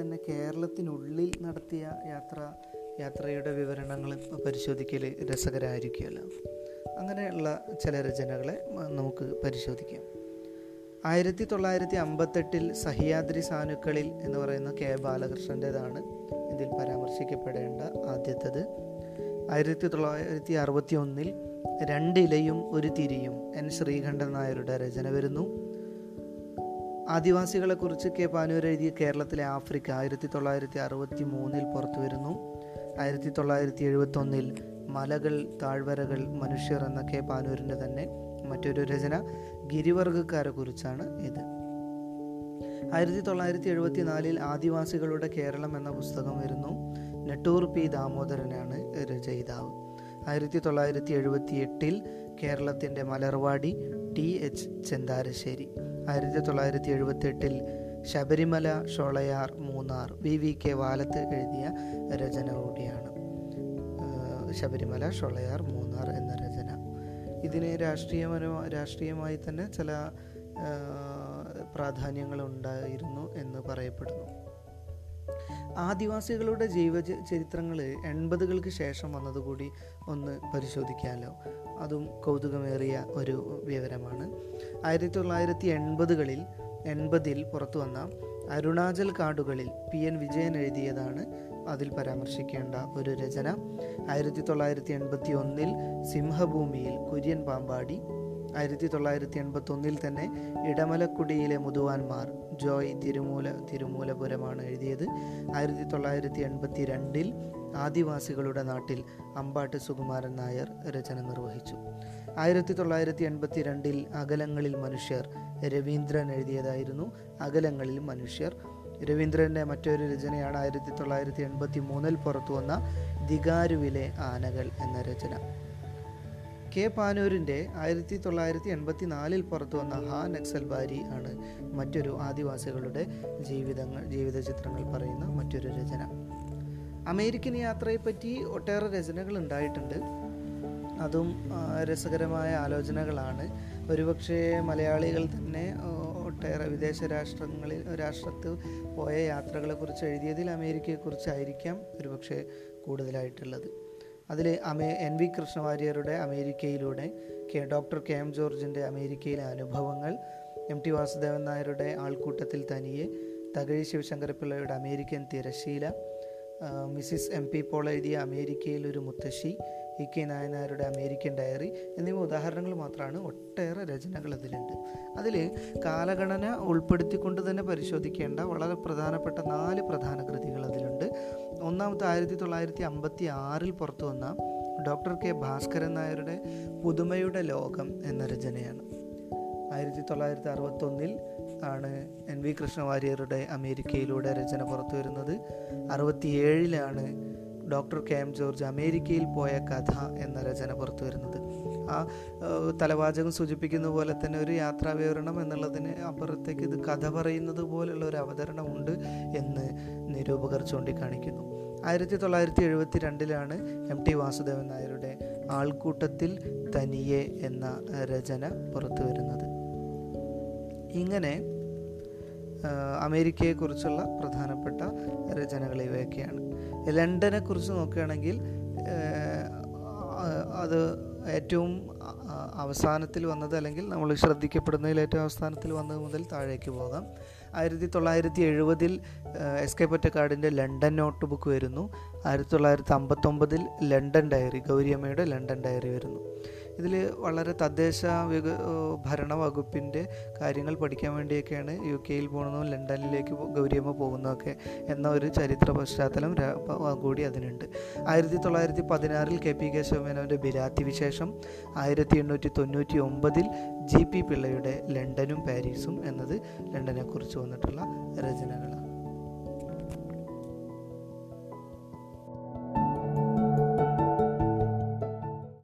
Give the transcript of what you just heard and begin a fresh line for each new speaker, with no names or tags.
തന്നെ കേരളത്തിനുള്ളിൽ നടത്തിയ യാത്ര യാത്രയുടെ വിവരണങ്ങൾ പരിശോധിക്കൽ രസകരമായിരിക്കുമല്ലോ അങ്ങനെയുള്ള ചില രചനകളെ നമുക്ക് പരിശോധിക്കാം. ആയിരത്തി തൊള്ളായിരത്തി അമ്പത്തെട്ടിൽ സഹ്യാദ്രി സാനുക്കളിൽ എന്ന് പറയുന്ന കെ. ബാലകൃഷ്ണന്റെതാണ് ഇതിൽ പരാമർശിക്കപ്പെടേണ്ട ആദ്യത്തത്. ആയിരത്തി തൊള്ളായിരത്തി അറുപത്തി ഒന്നിൽ രണ്ടിലയും ഒരു തിരിയും എൻ ശ്രീകണ്ഠൻ നായരുടെ രചന വരുന്നു. ആദിവാസികളെക്കുറിച്ച് കെ പാനൂർ എഴുതിയ കേരളത്തിലെ ആഫ്രിക്ക ആയിരത്തി തൊള്ളായിരത്തി അറുപത്തി മൂന്നിൽ പുറത്തു വരുന്നു ആയിരത്തി തൊള്ളായിരത്തി എഴുപത്തൊന്നിൽ മലകൾ താഴ്വരകൾ മനുഷ്യർ എന്ന കെ പാനൂരിന്റെ തന്നെ മറ്റൊരു രചന ഗിരിവർഗക്കാരെ കുറിച്ചാണ് ഇത്. ആയിരത്തി തൊള്ളായിരത്തി എഴുപത്തി നാലിൽ ആദിവാസികളുടെ കേരളം എന്ന പുസ്തകം വരുന്നു. നെട്ടൂർ പി ദാമോദരനാണ് രചയിതാവ്. ആയിരത്തി തൊള്ളായിരത്തി എഴുപത്തി എട്ടിൽ കേരളത്തിന്റെ മലർവാടി ടി. എച്ച്. ചെന്താരശ്ശേരി. ആയിരത്തി തൊള്ളായിരത്തി എഴുപത്തി എട്ടിൽ Sabarimala Sholayar Munnar V. V. K. Valath എഴുതിയ രചന കൂടിയാണ്. ശബരിമല ഷൊളയാർ മൂന്നാർ എന്ന രചന. ഇതിന് രാഷ്ട്രീയപരമായി രാഷ്ട്രീയമായി തന്നെ ചില പ്രാധാന്യങ്ങൾ ഉണ്ടായിരുന്നു എന്ന് പറയപ്പെടുന്നു. ആദിവാസികളുടെ ജീവ ചരിത്രങ്ങൾ എൺപതുകൾക്ക് ശേഷം വന്നതുകൂടി ഒന്ന് പരിശോധിക്കാമല്ലോ അതും കൗതുകമേറിയ ഒരു വിവരമാണ്. ആയിരത്തി തൊള്ളായിരത്തി എൺപതുകളിൽ എൺപതിൽ പുറത്തു വന്ന അരുണാചൽ കാടുകളിൽ പി എൻ വിജയൻ എഴുതിയതാണ് അതിൽ പരാമർശിക്കേണ്ട ഒരു രചന. ആയിരത്തി തൊള്ളായിരത്തി എൺപത്തി ഒന്നിൽ സിംഹഭൂമിയിൽ കുര്യൻ പാമ്പാടി ആയിരത്തി തൊള്ളായിരത്തി എൺപത്തി ഒന്നിൽ തന്നെ ഇടമലക്കുടിയിലെ മുതുവാൻമാർ ജോയ് തിരുമൂല തിരുമൂലപുരമാണ് എഴുതിയത്. ആയിരത്തി തൊള്ളായിരത്തി എൺപത്തി രണ്ടിൽ ആദിവാസികളുടെ നാട്ടിൽ അമ്പാട്ട് സുകുമാരൻ നായർ രചന നിർവഹിച്ചു. ആയിരത്തി തൊള്ളായിരത്തി എൺപത്തി രണ്ടിൽ അകലങ്ങളിൽ മനുഷ്യർ രവീന്ദ്രൻ എഴുതിയതായിരുന്നു. അകലങ്ങളിൽ മനുഷ്യർ. രവീന്ദ്രന്റെ മറ്റൊരു രചനയാണ് ആയിരത്തി തൊള്ളായിരത്തി എൺപത്തി മൂന്നിൽ പുറത്തു വന്ന ദിഗാരുവിലെ ആനകൾ എന്ന രചന. കെ പാനൂരിന്റെ ആയിരത്തി തൊള്ളായിരത്തി എൺപത്തി നാലിൽ പുറത്തു വന്ന ഹാ നക്സൽബാരി ആണ് മറ്റൊരു ആദിവാസികളുടെ ജീവിതങ്ങൾ ജീവിത ചിത്രങ്ങൾ പറയുന്ന മറ്റൊരു രചന. അമേരിക്കൻ യാത്രയെപ്പറ്റി ഒട്ടേറെ രചനകൾ ഉണ്ടായിട്ടുണ്ട്. അതും രസകരമായ ആലോചനകളാണ്. ഒരുപക്ഷെ മലയാളികൾ തന്നെ ഒട്ടേറെ വിദേശ രാഷ്ട്രങ്ങളിൽ രാഷ്ട്രത്ത് പോയ യാത്രകളെക്കുറിച്ച് എഴുതിയതിൽ അമേരിക്കയെക്കുറിച്ചായിരിക്കാം ഒരുപക്ഷെ കൂടുതലായിട്ടുള്ളത്. അതിൽ അമേ എൻ വി കൃഷ്ണവാര്യരുടെ അമേരിക്കയിലൂടെ കെ ഡോക്ടർ കെ എം ജോർജിന്റെ അമേരിക്കയിലെ അനുഭവങ്ങൾ എം ടി വാസുദേവൻ നായരുടെ ആൾക്കൂട്ടത്തിൽ തനിയെ തകഴി ശിവശങ്കരപ്പിള്ളയുടെ അമേരിക്കൻ തിരശീല മിസ്സിസ് എം പി പോൾ എഴുതിയ അമേരിക്കയിൽ ഒരു മുത്തശ്ശി ഇ കെ നായനാരുടെ അമേരിക്കൻ ഡയറി എന്നിവ ഉദാഹരണങ്ങൾ മാത്രമാണ്. ഒട്ടേറെ രചനകൾ അതിലുണ്ട്. അതിൽ കാലഗണന ഉൾപ്പെടുത്തിക്കൊണ്ട് തന്നെ പരിശോധിക്കേണ്ട വളരെ പ്രധാനപ്പെട്ട നാല് പ്രധാന കൃതികൾ അതിലുണ്ട്. ഒന്നാമത്തെ ആയിരത്തി തൊള്ളായിരത്തി അമ്പത്തി ആറിൽ പുറത്തു വന്ന ഡോക്ടർ കെ ഭാസ്കരൻ നായരുടെ പുതുമയുടെ ലോകം എന്ന രചനയാണ്. ആയിരത്തി തൊള്ളായിരത്തി അറുപത്തൊന്നിൽ ആണ് എൻ വി കൃഷ്ണവാര്യരുടെ അമേരിക്കയിലൂടെ രചന പുറത്തു വരുന്നത്. അറുപത്തിയേഴിലാണ് ഡോക്ടർ കെ എം ജോർജ് അമേരിക്കയിൽ പോയ കഥ എന്ന രചന പുറത്തു വരുന്നത്. ആ തലവാചകം സൂചിപ്പിക്കുന്ന പോലെ തന്നെ ഒരു യാത്രാ വിവരണം എന്നുള്ളതിന് അപ്പുറത്തേക്ക് ഇത് കഥ പറയുന്നത് പോലുള്ള ഒരു അവതരണമുണ്ട് എന്ന് നിരൂപകർ ചൂണ്ടിക്കാണിക്കുന്നു. ആയിരത്തി തൊള്ളായിരത്തി എഴുപത്തി രണ്ടിലാണ് എം ടി വാസുദേവൻ നായരുടെ ആൾക്കൂട്ടത്തിൽ തനിയെ എന്ന രചന പുറത്തു വരുന്നത്. ഇങ്ങനെ അമേരിക്കയെക്കുറിച്ചുള്ള പ്രധാനപ്പെട്ട രചനകൾ ഇവയൊക്കെയാണ്. ലണ്ടനെ കുറിച്ച് നോക്കുകയാണെങ്കിൽ അത് ഏറ്റവും അവസാനത്തിൽ വന്നത് അല്ലെങ്കിൽ നമ്മൾ ശ്രദ്ധിക്കപ്പെടുന്നതിൽ ഏറ്റവും അവസാനത്തിൽ വന്നത് മുതൽ താഴേക്ക് പോകാം. ആയിരത്തി തൊള്ളായിരത്തി എഴുപതിൽ എസ് കെ പൊറ്റക്കാടിന്റെ ലണ്ടൻ നോട്ട് ബുക്ക് വരുന്നു. ആയിരത്തി തൊള്ളായിരത്തി അമ്പത്തൊമ്പതിൽ ലണ്ടൻ ഡയറി ഗൗരിയമ്മയുടെ ലണ്ടൻ ഡയറി വരുന്നു. ഇതിൽ വളരെ തദ്ദേശ ഭരണ വകുപ്പിന്റെ കാര്യങ്ങൾ പഠിക്കാൻ വേണ്ടിയൊക്കെയാണ് യു കെയിൽ പോകുന്നതും ലണ്ടനിലേക്ക് ഗൗരിയമ്മ പോകുന്നതൊക്കെ എന്ന ഒരു ചരിത്ര പശ്ചാത്തലം കൂടി അതിനുണ്ട്. ആയിരത്തി തൊള്ളായിരത്തി പതിനാറിൽ കെ പി കേശവമേനോന്റെ ബിരാത്തി വിശേഷം ആയിരത്തി എണ്ണൂറ്റി തൊണ്ണൂറ്റി ഒമ്പതിൽ ജി പി പിള്ളയുടെ ലണ്ടനും പാരീസും എന്നത് ലണ്ടനെക്കുറിച്ച് വന്നിട്ടുള്ള രചനകളാണ്.